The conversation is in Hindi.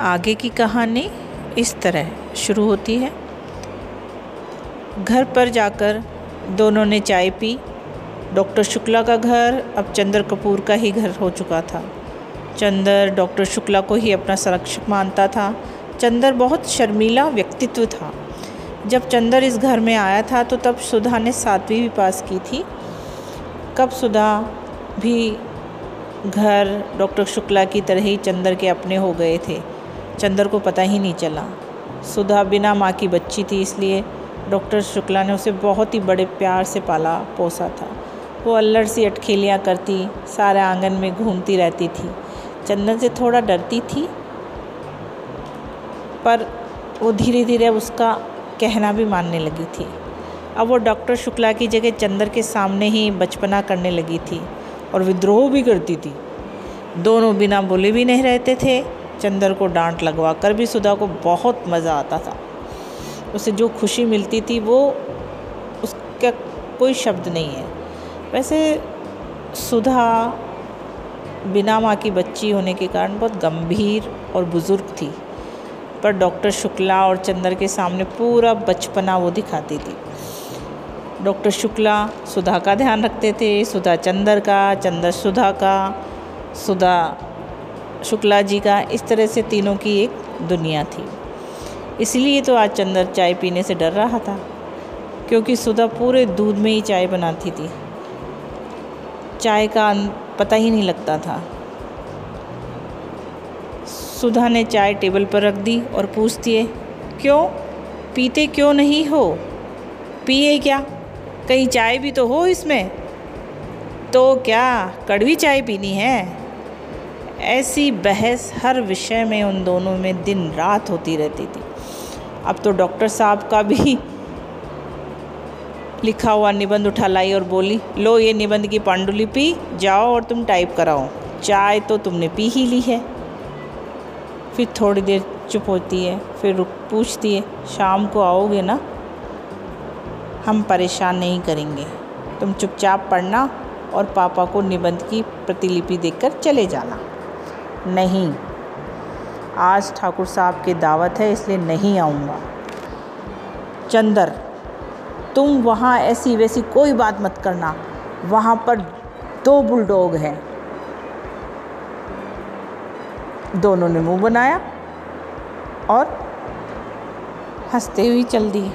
आगे की कहानी इस तरह शुरू होती है। घर पर जाकर दोनों ने चाय पी। डॉक्टर शुक्ला का घर अब चंद्र कपूर का ही घर हो चुका था। चंद्र डॉक्टर शुक्ला को ही अपना संरक्षक मानता था। चंद्र बहुत शर्मीला व्यक्तित्व था। जब चंद्र इस घर में आया था तो तब सुधा ने सातवीं भी पास की थी। कब सुधा भी घर डॉक्टर शुक्ला की तरह ही चंद्र के अपने हो गए थे? चंद्र को पता ही नहीं चला। सुधा बिना माँ की बच्ची थी इसलिए डॉक्टर शुक्ला ने उसे बहुत ही बड़े प्यार से पाला, पोसा था। वो अल्लड़ सी अटखेलियाँ करती, सारे आँगन में घूमती रहती थी। चंदन से थोड़ा डरती थी, पर वो धीरे धीरे उसका कहना भी मानने लगी थी। अब वो डॉक्टर शुक्ला की जगह चंदर के सामने ही बचपना करने लगी थी और विद्रोह भी करती थी। दोनों बिना बोले भी नहीं रहते थे। चंदर को डांट लगवा कर भी सुधा को बहुत मज़ा आता था। उसे जो खुशी मिलती थी वो उसका कोई शब्द नहीं है। वैसे सुधा बिना माँ की बच्ची होने के कारण बहुत गंभीर और बुज़ुर्ग थी, पर डॉक्टर शुक्ला और चंदर के सामने पूरा बचपना वो दिखाती थी। डॉक्टर शुक्ला सुधा का ध्यान रखते थे, सुधा चंदर का, चंदर सुधा का, सुधा शुक्ला जी का इस तरह से तीनों की एक दुनिया थी। इसलिए तो आज चंदर चाय पीने से डर रहा था, क्योंकि सुधा पूरे दूध में ही चाय बनाती थी। चाय का पता ही नहीं लगता था। सुधा ने चाय टेबल पर रख दी और पूछती है, क्यों? पीते क्यों नहीं हो? पिए क्या? कहीं चाय भी तो हो इसमें? तो क्या? कड़वी चाय पीनी है? ऐसी बहस हर विषय में उन दोनों में दिन रात होती रहती थी। अब तो डॉक्टर साहब का भी लिखा हुआ निबंध उठा लाई और बोली, लो, ये निबंध की पांडुलिपि जाओ और तुम टाइप कराओ। चाय तो तुमने पी ही ली है। फिर थोड़ी देर चुप होती है, फिर रुक, पूछती है, शाम को आओगे ना? हम परेशान नहीं करेंगे। तुम चुपचाप पढ़ना और पापा को निबंध की प्रतिलिपि देकर चले जाना। नहीं। आज ठाकुर साहब की दावत है, इसलिए नहीं आऊँगा। चंदर, तुम वहाँ ऐसी वैसी कोई बात मत करना। वहाँ पर दो बुलडोग हैं। दोनों ने मुँह बनाया और हँसते हुए चल दिए।